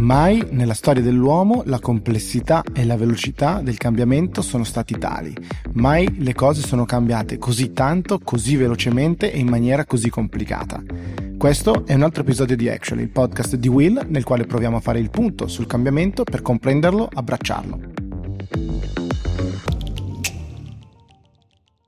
Mai nella storia dell'uomo la complessità e la velocità del cambiamento sono stati tali. Mai le cose sono cambiate così tanto, così velocemente e in maniera così complicata. Questo è un altro episodio di Action, il podcast di Will, nel quale proviamo a fare il punto sul cambiamento per comprenderlo, abbracciarlo.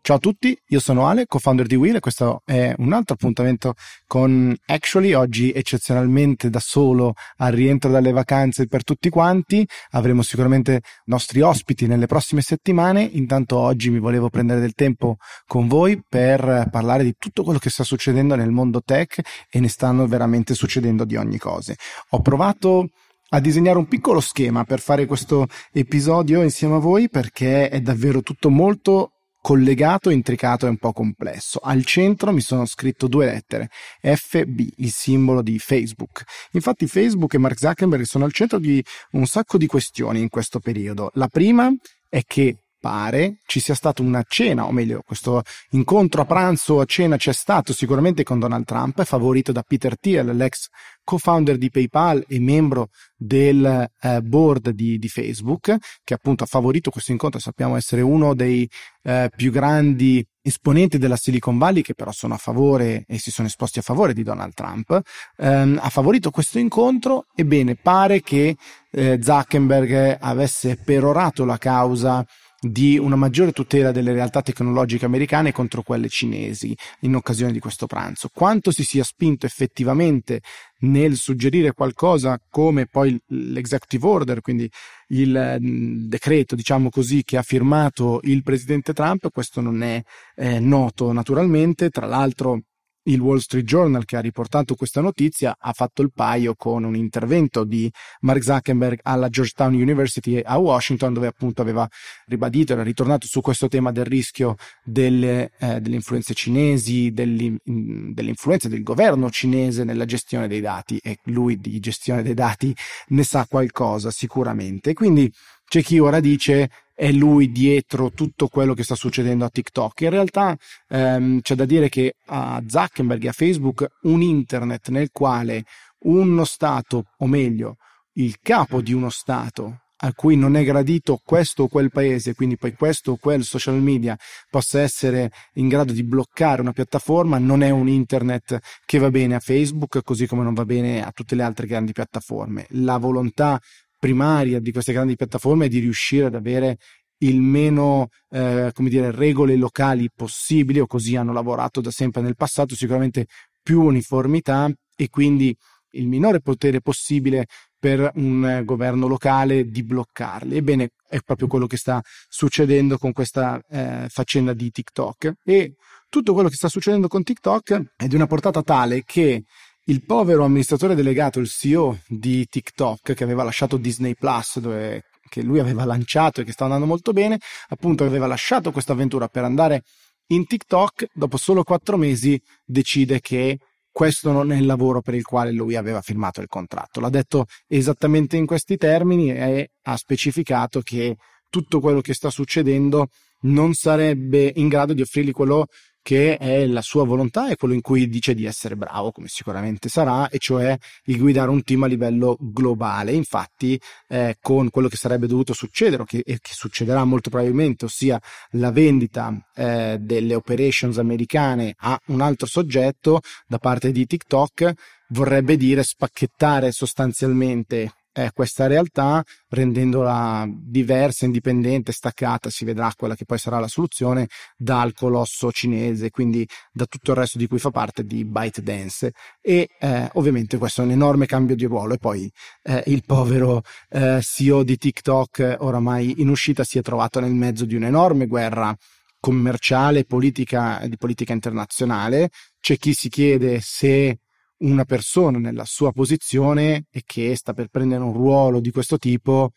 Ciao a tutti, io sono Ale, co-founder di Will e questo è un altro appuntamento con Actually, oggi eccezionalmente da solo al rientro dalle vacanze per tutti quanti, avremo sicuramente nostri ospiti nelle prossime settimane, intanto oggi mi volevo prendere del tempo con voi per parlare di tutto quello che sta succedendo nel mondo tech e ne stanno veramente succedendo di ogni cosa. Ho provato a disegnare un piccolo schema per fare questo episodio insieme a voi perché è davvero tutto molto collegato, intricato e un po' complesso. Al centro mi sono scritto due lettere, FB, il simbolo di Facebook. Infatti Facebook e Mark Zuckerberg sono al centro di un sacco di questioni in questo periodo. La prima è che pare ci sia stata una cena, o meglio, questo incontro a pranzo a cena c'è stato sicuramente con Donald Trump, favorito da Peter Thiel, l'ex co-founder di PayPal e membro del eh, board di, di, Facebook, che appunto ha favorito questo incontro, sappiamo essere uno dei eh, più grandi esponenti della Silicon Valley che però sono a favore e si sono esposti a favore di Donald Trump, ehm, ha favorito questo incontro, ebbene pare che eh, Zuckerberg avesse perorato la causa di una maggiore tutela delle realtà tecnologiche americane contro quelle cinesi in occasione di questo pranzo. Quanto si sia spinto effettivamente nel suggerire qualcosa come poi l'executive order, quindi il mm, decreto, diciamo così, che ha firmato il presidente Trump, questo non è eh, noto naturalmente. Tra l'altro il Wall Street Journal che ha riportato questa notizia ha fatto il paio con un intervento di Mark Zuckerberg alla Georgetown University a Washington dove appunto aveva ribadito, era ritornato su questo tema del rischio delle, eh, delle influenze cinesi, delle influenze del governo cinese nella gestione dei dati e lui di gestione dei dati ne sa qualcosa sicuramente. Quindi c'è chi ora dice è lui dietro tutto quello che sta succedendo a TikTok. In realtà ehm, c'è da dire che a Zuckerberg e a Facebook un internet nel quale uno Stato, o meglio, il capo di uno Stato a cui non è gradito questo o quel paese, quindi poi questo o quel social media possa essere in grado di bloccare una piattaforma, non è un internet che va bene a Facebook, così come non va bene a tutte le altre grandi piattaforme. La volontà primaria di queste grandi piattaforme è di riuscire ad avere il meno, eh, come dire, regole locali possibili, o così hanno lavorato da sempre nel passato, sicuramente più uniformità e quindi il minore potere possibile per un governo locale di bloccarli. Ebbene, è proprio quello che sta succedendo con questa eh, faccenda di TikTok. E tutto quello che sta succedendo con TikTok è di una portata tale che il povero amministratore delegato, il CEO di TikTok, che aveva lasciato Disney Plus, dove, che lui aveva lanciato e che stava andando molto bene, appunto aveva lasciato questa avventura per andare in TikTok, dopo solo quattro mesi decide che questo non è il lavoro per il quale lui aveva firmato il contratto. L'ha detto esattamente in questi termini e ha specificato che tutto quello che sta succedendo non sarebbe in grado di offrirgli quello che è la sua volontà e quello in cui dice di essere bravo, come sicuramente sarà, e cioè il guidare un team a livello globale. Infatti, eh, con quello che sarebbe dovuto succedere, o che, che succederà molto probabilmente, ossia la vendita eh, delle operations americane a un altro soggetto da parte di TikTok, vorrebbe dire spacchettare sostanzialmente è questa realtà, rendendola diversa, indipendente, staccata, si vedrà quella che poi sarà la soluzione dal colosso cinese, quindi da tutto il resto di cui fa parte di ByteDance. E eh, ovviamente questo è un enorme cambio di ruolo. E poi eh, il povero eh, CEO di TikTok, oramai in uscita, si è trovato nel mezzo di un'enorme guerra commerciale, politica, di politica internazionale. C'è chi si chiede se una persona nella sua posizione e che sta per prendere un ruolo di questo tipo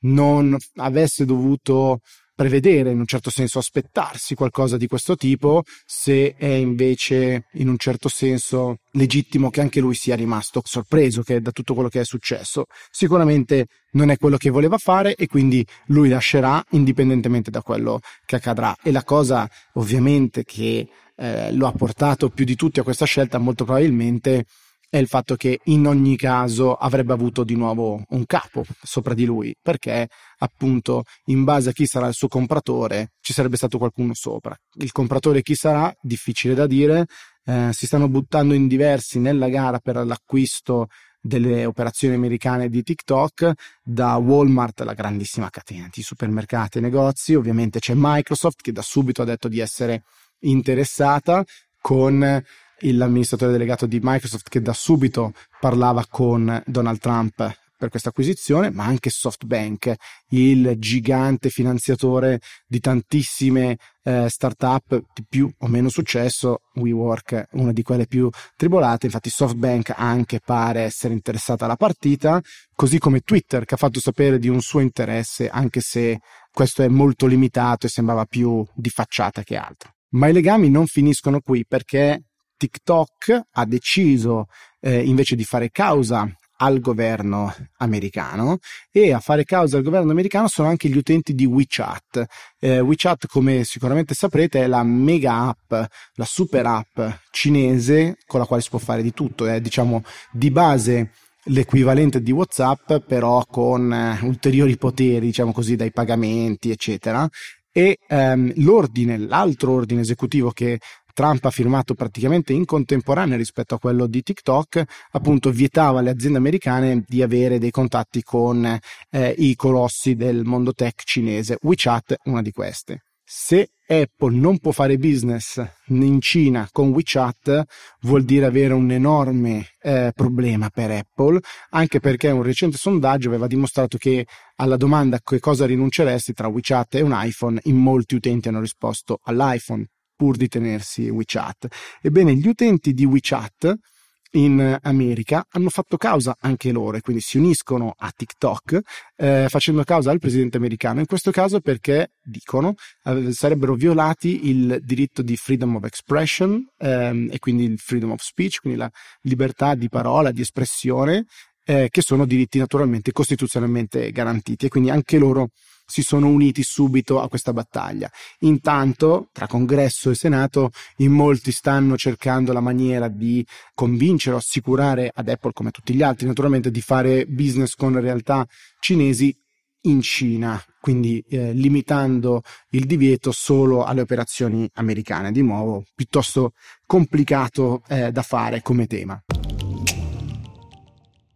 non avesse dovuto prevedere, in un certo senso aspettarsi qualcosa di questo tipo, se è invece in un certo senso legittimo che anche lui sia rimasto sorpreso che da tutto quello che è successo. Sicuramente non è quello che voleva fare e quindi lui lascerà indipendentemente da quello che accadrà. E la cosa ovviamente che eh, lo ha portato più di tutti a questa scelta molto probabilmente è il fatto che in ogni caso avrebbe avuto di nuovo un capo sopra di lui, perché appunto in base a chi sarà il suo compratore ci sarebbe stato qualcuno sopra. Il compratore chi sarà? Difficile da dire, eh, si stanno buttando in diversi nella gara per l'acquisto delle operazioni americane di TikTok, da Walmart, la grandissima catena di supermercati e negozi, ovviamente c'è Microsoft che da subito ha detto di essere interessata con l'amministratore delegato di Microsoft che da subito parlava con Donald Trump per questa acquisizione, ma anche SoftBank, il gigante finanziatore di tantissime eh, startup di più o meno successo, WeWork una di quelle più tribolate, infatti SoftBank anche pare essere interessata alla partita, così come Twitter che ha fatto sapere di un suo interesse, anche se questo è molto limitato e sembrava più di facciata che altro. Ma i legami non finiscono qui perché TikTok ha deciso eh, invece di fare causa al governo americano e a fare causa al governo americano sono anche gli utenti di WeChat. Eh, WeChat, come sicuramente saprete, è la mega app, la super app cinese con la quale si può fare di tutto, è diciamo di base l'equivalente di WhatsApp, però con eh, ulteriori poteri, diciamo così, dai pagamenti, eccetera. E ehm, l'ordine, l'altro ordine esecutivo che Trump ha firmato praticamente in contemporanea rispetto a quello di TikTok, appunto vietava alle aziende americane di avere dei contatti con eh, i colossi del mondo tech cinese. WeChat una di queste. Se Apple non può fare business in Cina con WeChat vuol dire avere un enorme eh, problema per Apple, anche perché un recente sondaggio aveva dimostrato che alla domanda che cosa rinunceresti tra WeChat e un iPhone, in molti utenti hanno risposto all'iPhone pur di tenersi WeChat. Ebbene, gli utenti di WeChat in America hanno fatto causa anche loro e quindi si uniscono a TikTok eh, facendo causa al presidente americano, in questo caso perché dicono eh, sarebbero violati il diritto di freedom of expression ehm, e quindi il freedom of speech, quindi la libertà di parola, di espressione, eh, che sono diritti naturalmente costituzionalmente garantiti e quindi anche loro si sono uniti subito a questa battaglia. Intanto, tra Congresso e Senato, in molti stanno cercando la maniera di convincere o assicurare ad Apple, come a tutti gli altri, naturalmente, di fare business con realtà cinesi in Cina, quindi eh, limitando il divieto solo alle operazioni americane. Di nuovo, piuttosto complicato eh, da fare come tema.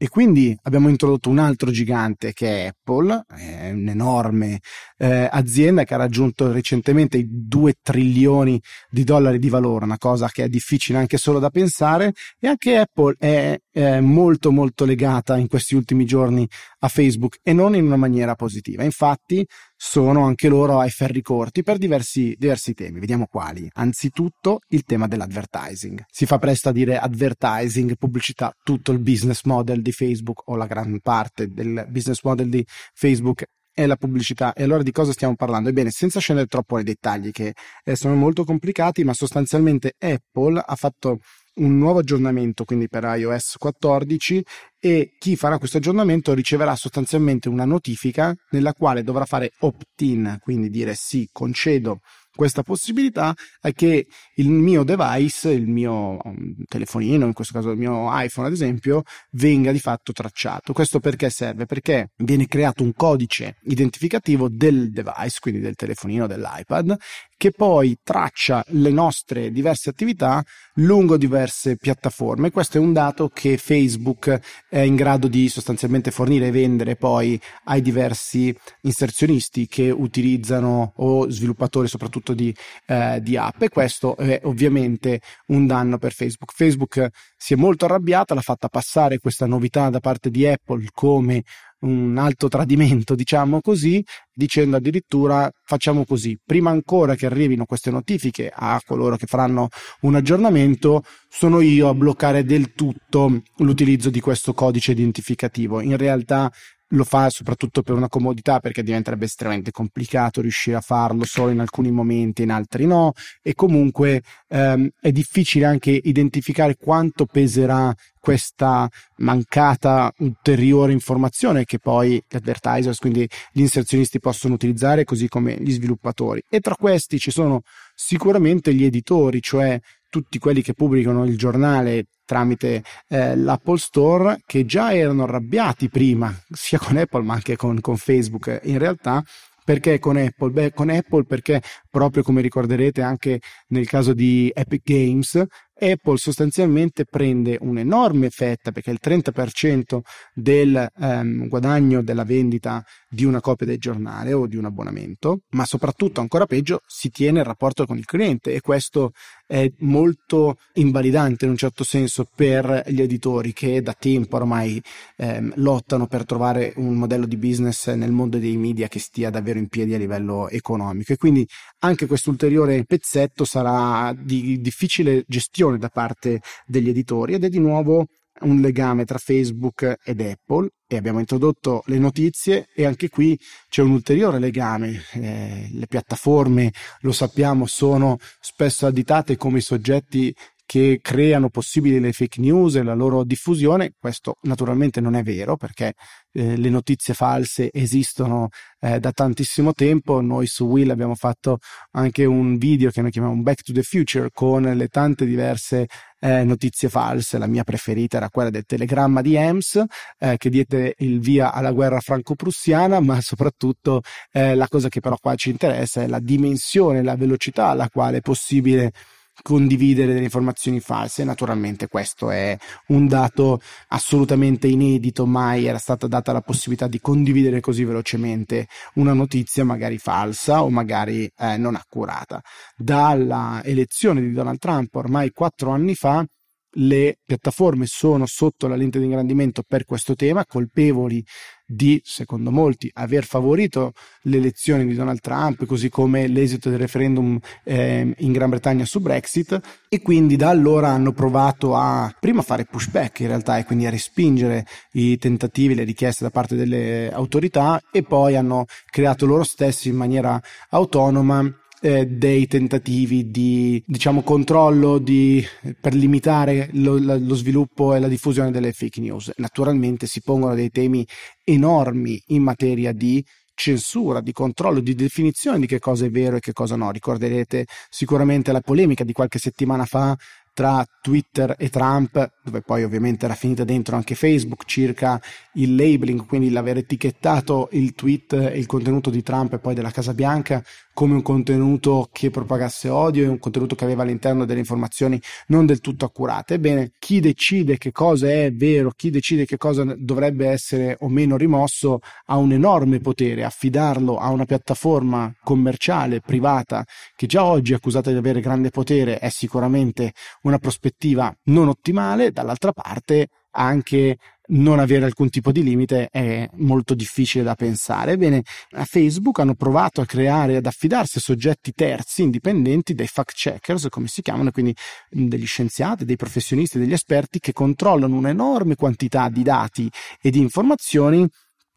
E quindi abbiamo introdotto un altro gigante che è Apple, è un'enorme eh, azienda che ha raggiunto recentemente i 2 trilioni di dollari di valore, una cosa che è difficile anche solo da pensare, e anche Apple è eh, molto molto legata in questi ultimi giorni a Facebook e non in una maniera positiva. Infatti sono anche loro ai ferri corti per diversi, diversi temi. Vediamo quali. Anzitutto il tema dell'advertising. Si fa presto a dire advertising, pubblicità, tutto il business model di Facebook o la gran parte del business model di Facebook è la pubblicità. E allora di cosa stiamo parlando? Ebbene, senza scendere troppo nei dettagli che eh, sono molto complicati, ma sostanzialmente Apple ha fatto un nuovo aggiornamento quindi per iOS 14 e chi farà questo aggiornamento riceverà sostanzialmente una notifica nella quale dovrà fare opt-in, quindi dire sì, concedo questa possibilità è che il mio device, il mio um, telefonino, in questo caso il mio iPhone ad esempio, venga di fatto tracciato. Questo perché serve? Perché viene creato un codice identificativo del device, quindi del telefonino, dell'iPad, che poi traccia le nostre diverse attività lungo diverse piattaforme. Questo è un dato che Facebook è in grado di sostanzialmente fornire e vendere poi ai diversi inserzionisti che utilizzano o sviluppatori soprattutto di, eh, di app e questo è ovviamente un danno per Facebook. Facebook si è molto arrabbiata, l'ha fatta passare questa novità da parte di Apple come un alto tradimento, diciamo così, dicendo addirittura facciamo così, prima ancora che arrivino queste notifiche a coloro che faranno un aggiornamento, sono io a bloccare del tutto l'utilizzo di questo codice identificativo. In realtà lo fa soprattutto per una comodità perché diventerebbe estremamente complicato riuscire a farlo solo in alcuni momenti, in altri no. E comunque ehm, è difficile anche identificare quanto peserà questa mancata ulteriore informazione che poi gli advertisers, quindi gli inserzionisti possono utilizzare così come gli sviluppatori. E tra questi ci sono sicuramente gli editori, cioè tutti quelli che pubblicano il giornale tramite eh, l'Apple Store che già erano arrabbiati prima sia con Apple ma anche con, con Facebook in realtà perché con Apple? Beh, con Apple perché proprio come ricorderete anche nel caso di Epic Games, Apple sostanzialmente prende un'enorme fetta, perché il 30% del ehm, guadagno della vendita di una copia del giornale o di un abbonamento, ma soprattutto ancora peggio si tiene il rapporto con il cliente e questo è molto invalidante in un certo senso per gli editori che da tempo ormai ehm, lottano per trovare un modello di business nel mondo dei media che stia davvero in piedi a livello economico. E quindi anche questo ulteriore pezzetto sarà di difficile gestione da parte degli editori ed è di nuovo un legame tra Facebook ed Apple e abbiamo introdotto le notizie e anche qui c'è un ulteriore legame. Eh, le piattaforme, lo sappiamo, sono spesso additate come i soggetti che creano possibili le fake news e la loro diffusione. Questo naturalmente non è vero perché eh, le notizie false esistono eh, da tantissimo tempo. Noi su Will abbiamo fatto anche un video che noi chiamiamo Back to the Future con le tante diverse eh, notizie false. La mia preferita era quella del telegramma di Ems eh, che diede il via alla guerra franco-prussiana, ma soprattutto eh, la cosa che però qua ci interessa è la dimensione, la velocità alla quale è possibile condividere delle informazioni false. Naturalmente questo è un dato assolutamente inedito, mai era stata data la possibilità di condividere così velocemente una notizia magari falsa o magari eh, non accurata. Dalla elezione di Donald Trump ormai quattro anni fa le piattaforme sono sotto la lente di ingrandimento per questo tema, colpevoli di, secondo molti, aver favorito l'elezione di Donald Trump, così come l'esito del referendum eh, in Gran Bretagna su Brexit, e quindi da allora hanno provato a prima fare pushback in realtà e quindi a respingere i tentativi, le richieste da parte delle autorità e poi hanno creato loro stessi in maniera autonoma eh, dei tentativi di diciamo controllo di, per limitare lo, lo, sviluppo e la diffusione delle fake news. Naturalmente si pongono dei temi enormi in materia di censura, di controllo, di definizione di che cosa è vero e che cosa no. Ricorderete sicuramente la polemica di qualche settimana fa tra Twitter e Trump, dove poi ovviamente era finita dentro anche Facebook, circa il labeling, quindi l'aver etichettato il tweet e il contenuto di Trump e poi della Casa Bianca come un contenuto che propagasse odio e un contenuto che aveva all'interno delle informazioni non del tutto accurate. Ebbene, chi decide che cosa è vero, chi decide che cosa dovrebbe essere o meno rimosso, ha un enorme potere. Affidarlo a una piattaforma commerciale, privata, che già oggi è accusata di avere grande potere, è sicuramente una prospettiva non ottimale. Dall'altra parte, anche non avere alcun tipo di limite è molto difficile da pensare. Ebbene, a Facebook hanno provato a creare, ad affidarsi a soggetti terzi indipendenti, dei fact checkers, come si chiamano, quindi degli scienziati, dei professionisti, degli esperti che controllano un'enorme quantità di dati e di informazioni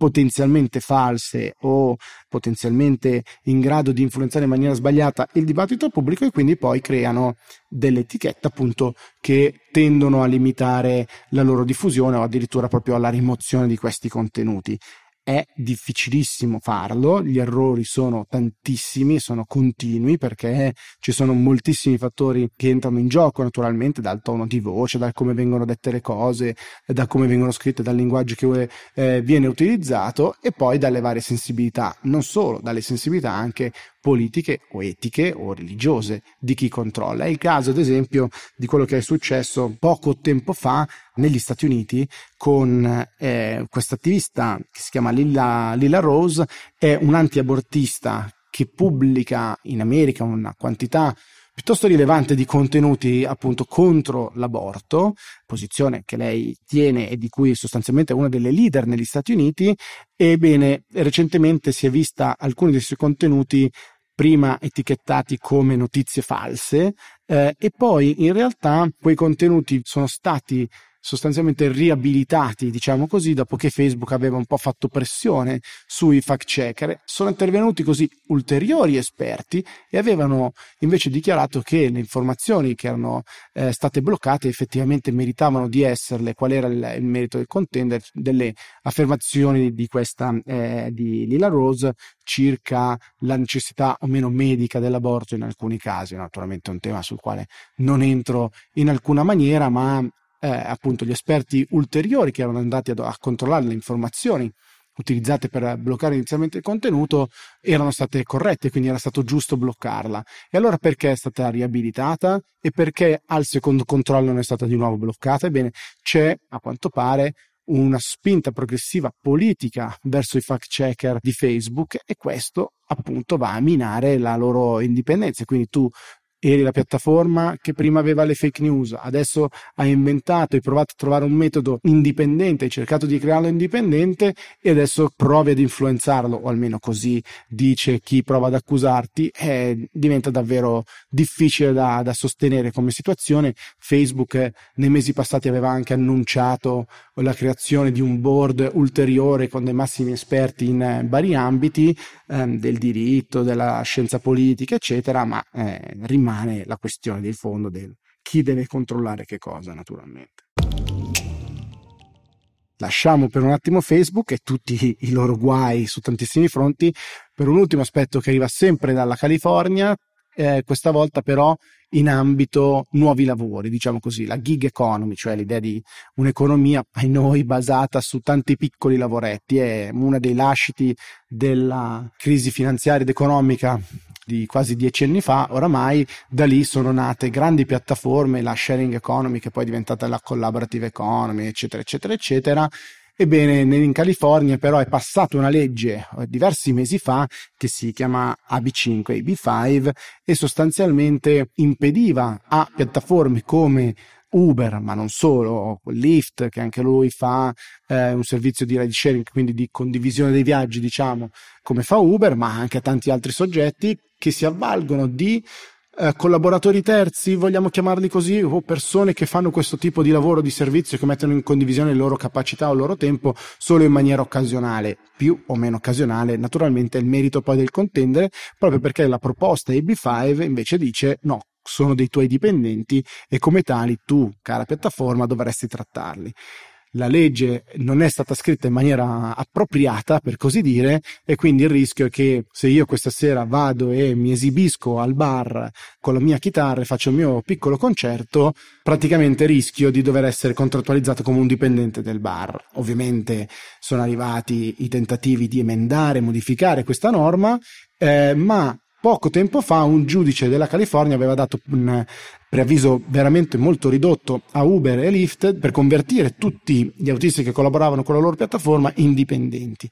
potenzialmente false o potenzialmente in grado di influenzare in maniera sbagliata il dibattito pubblico e quindi poi creano delle etichette appunto che tendono a limitare la loro diffusione o addirittura proprio alla rimozione di questi contenuti è difficilissimo farlo, gli errori sono tantissimi, sono continui perché ci sono moltissimi fattori che entrano in gioco naturalmente dal tono di voce, da come vengono dette le cose, da come vengono scritte, dal linguaggio che eh, viene utilizzato e poi dalle varie sensibilità, non solo dalle sensibilità anche politiche o etiche o religiose di chi controlla. È il caso, ad esempio, di quello che è successo poco tempo fa negli Stati Uniti con eh, questa attivista che si chiama Lilla, Lilla Rose, è un antiabortista che pubblica in America una quantità piuttosto rilevante di contenuti appunto contro l'aborto, posizione che lei tiene e di cui sostanzialmente è una delle leader negli Stati Uniti, ebbene recentemente si è vista alcuni dei suoi contenuti prima etichettati come notizie false eh, e poi in realtà quei contenuti sono stati sostanzialmente riabilitati, diciamo così, dopo che Facebook aveva un po' fatto pressione sui fact checker. Sono intervenuti così ulteriori esperti e avevano invece dichiarato che le informazioni che erano eh, state bloccate effettivamente meritavano di esserle, qual era il, il merito del contender, delle affermazioni di questa eh, di Lila Rose circa la necessità o meno medica dell'aborto in alcuni casi, naturalmente è un tema sul quale non entro in alcuna maniera, ma eh, appunto gli esperti ulteriori che erano andati a, a controllare le informazioni utilizzate per bloccare inizialmente il contenuto erano state corrette, quindi era stato giusto bloccarla. E allora perché è stata riabilitata e perché al secondo controllo non è stata di nuovo bloccata? Ebbene, c'è a quanto pare una spinta progressiva politica verso i fact checker di Facebook e questo appunto va a minare la loro indipendenza. Quindi tu eri la piattaforma che prima aveva le fake news, adesso hai inventato, hai provato a trovare un metodo indipendente, hai cercato di crearlo indipendente e adesso provi ad influenzarlo, o almeno così dice chi prova ad accusarti, e diventa davvero difficile da, da sostenere come situazione. Facebook eh, nei mesi passati aveva anche annunciato la creazione di un board ulteriore con dei massimi esperti in eh, vari ambiti ehm, del diritto, della scienza politica, eccetera, ma eh, rimane la questione di fondo del chi deve controllare che cosa, naturalmente. Lasciamo per un attimo Facebook e tutti i loro guai su tantissimi fronti per un ultimo aspetto che arriva sempre dalla California, eh, questa volta però in ambito nuovi lavori, diciamo così, la gig economy, cioè l'idea di un'economia ai noi basata su tanti piccoli lavoretti, è uno dei lasciti della crisi finanziaria ed economica di quasi dieci anni fa, oramai da lì sono nate grandi piattaforme, la sharing economy che poi è diventata la collaborative economy, eccetera, eccetera, eccetera. Ebbene, in California però è passata una legge eh, diversi mesi fa che si chiama AB5, AB5 e sostanzialmente impediva a piattaforme come Uber, ma non solo, Lyft, che anche lui fa eh, un servizio di ride sharing, quindi di condivisione dei viaggi, diciamo, come fa Uber, ma anche a tanti altri soggetti che si avvalgono di eh, collaboratori terzi, vogliamo chiamarli così, o persone che fanno questo tipo di lavoro, di servizio, che mettono in condivisione le loro capacità o il loro tempo solo in maniera occasionale, più o meno occasionale, naturalmente è il merito poi del contendere, proprio perché la proposta AB5 invece dice no, sono dei tuoi dipendenti e come tali tu, cara piattaforma, dovresti trattarli. La legge non è stata scritta in maniera appropriata, per così dire, e quindi il rischio è che se io questa sera vado e mi esibisco al bar con la mia chitarra e faccio il mio piccolo concerto, praticamente rischio di dover essere contrattualizzato come un dipendente del bar. Ovviamente sono arrivati i tentativi di emendare, modificare questa norma, eh, ma Poco tempo fa un giudice della California aveva dato un preavviso veramente molto ridotto a Uber e Lyft per convertire tutti gli autisti che collaboravano con la loro piattaforma indipendenti.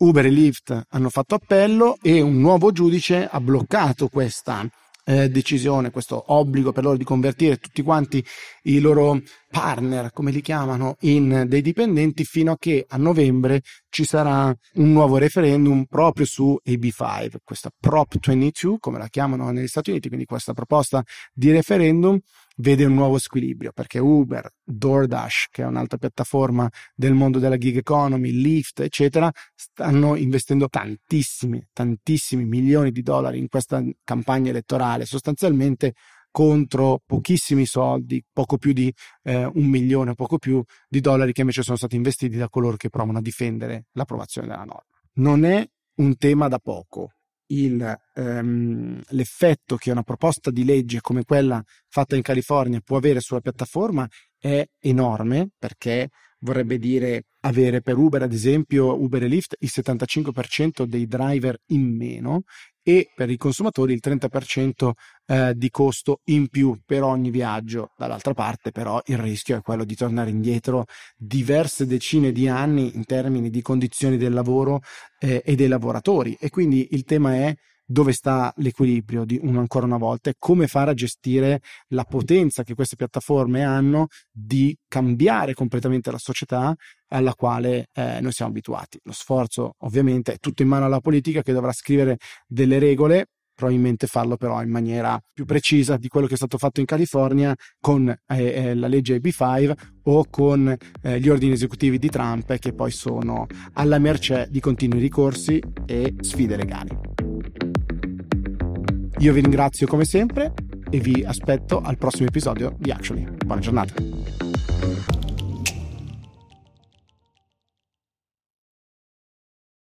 Uber e Lyft hanno fatto appello e un nuovo giudice ha bloccato questa eh, decisione, questo obbligo per loro di convertire tutti quanti i loro partner, come li chiamano, in dei dipendenti fino a che a novembre ci sarà un nuovo referendum proprio su AB5, questa Prop 22, come la chiamano negli Stati Uniti, quindi questa proposta di referendum vede un nuovo squilibrio perché Uber, DoorDash, che è un'altra piattaforma del mondo della gig economy, Lyft, eccetera, stanno investendo tantissimi, tantissimi milioni di dollari in questa campagna elettorale, sostanzialmente contro pochissimi soldi, poco più di eh, un milione, poco più di dollari che invece sono stati investiti da coloro che provano a difendere l'approvazione della norma. Non è un tema da poco, il, ehm, l'effetto che una proposta di legge come quella fatta in California può avere sulla piattaforma è enorme perché vorrebbe dire avere per Uber, ad esempio, Uber e Lyft il 75% dei driver in meno e per i consumatori il 30% eh, di costo in più per ogni viaggio. Dall'altra parte però il rischio è quello di tornare indietro diverse decine di anni in termini di condizioni del lavoro eh, e dei lavoratori e quindi il tema è dove sta l'equilibrio di uno ancora una volta e come fare a gestire la potenza che queste piattaforme hanno di cambiare completamente la società alla quale eh, noi siamo abituati. Lo sforzo ovviamente è tutto in mano alla politica che dovrà scrivere delle regole probabilmente farlo però in maniera più precisa di quello che è stato fatto in California con eh, eh, la legge AB5 o con eh, gli ordini esecutivi di Trump che poi sono alla mercé di continui ricorsi e sfide legali. Io vi ringrazio come sempre e vi aspetto al prossimo episodio di Actually. Buona giornata.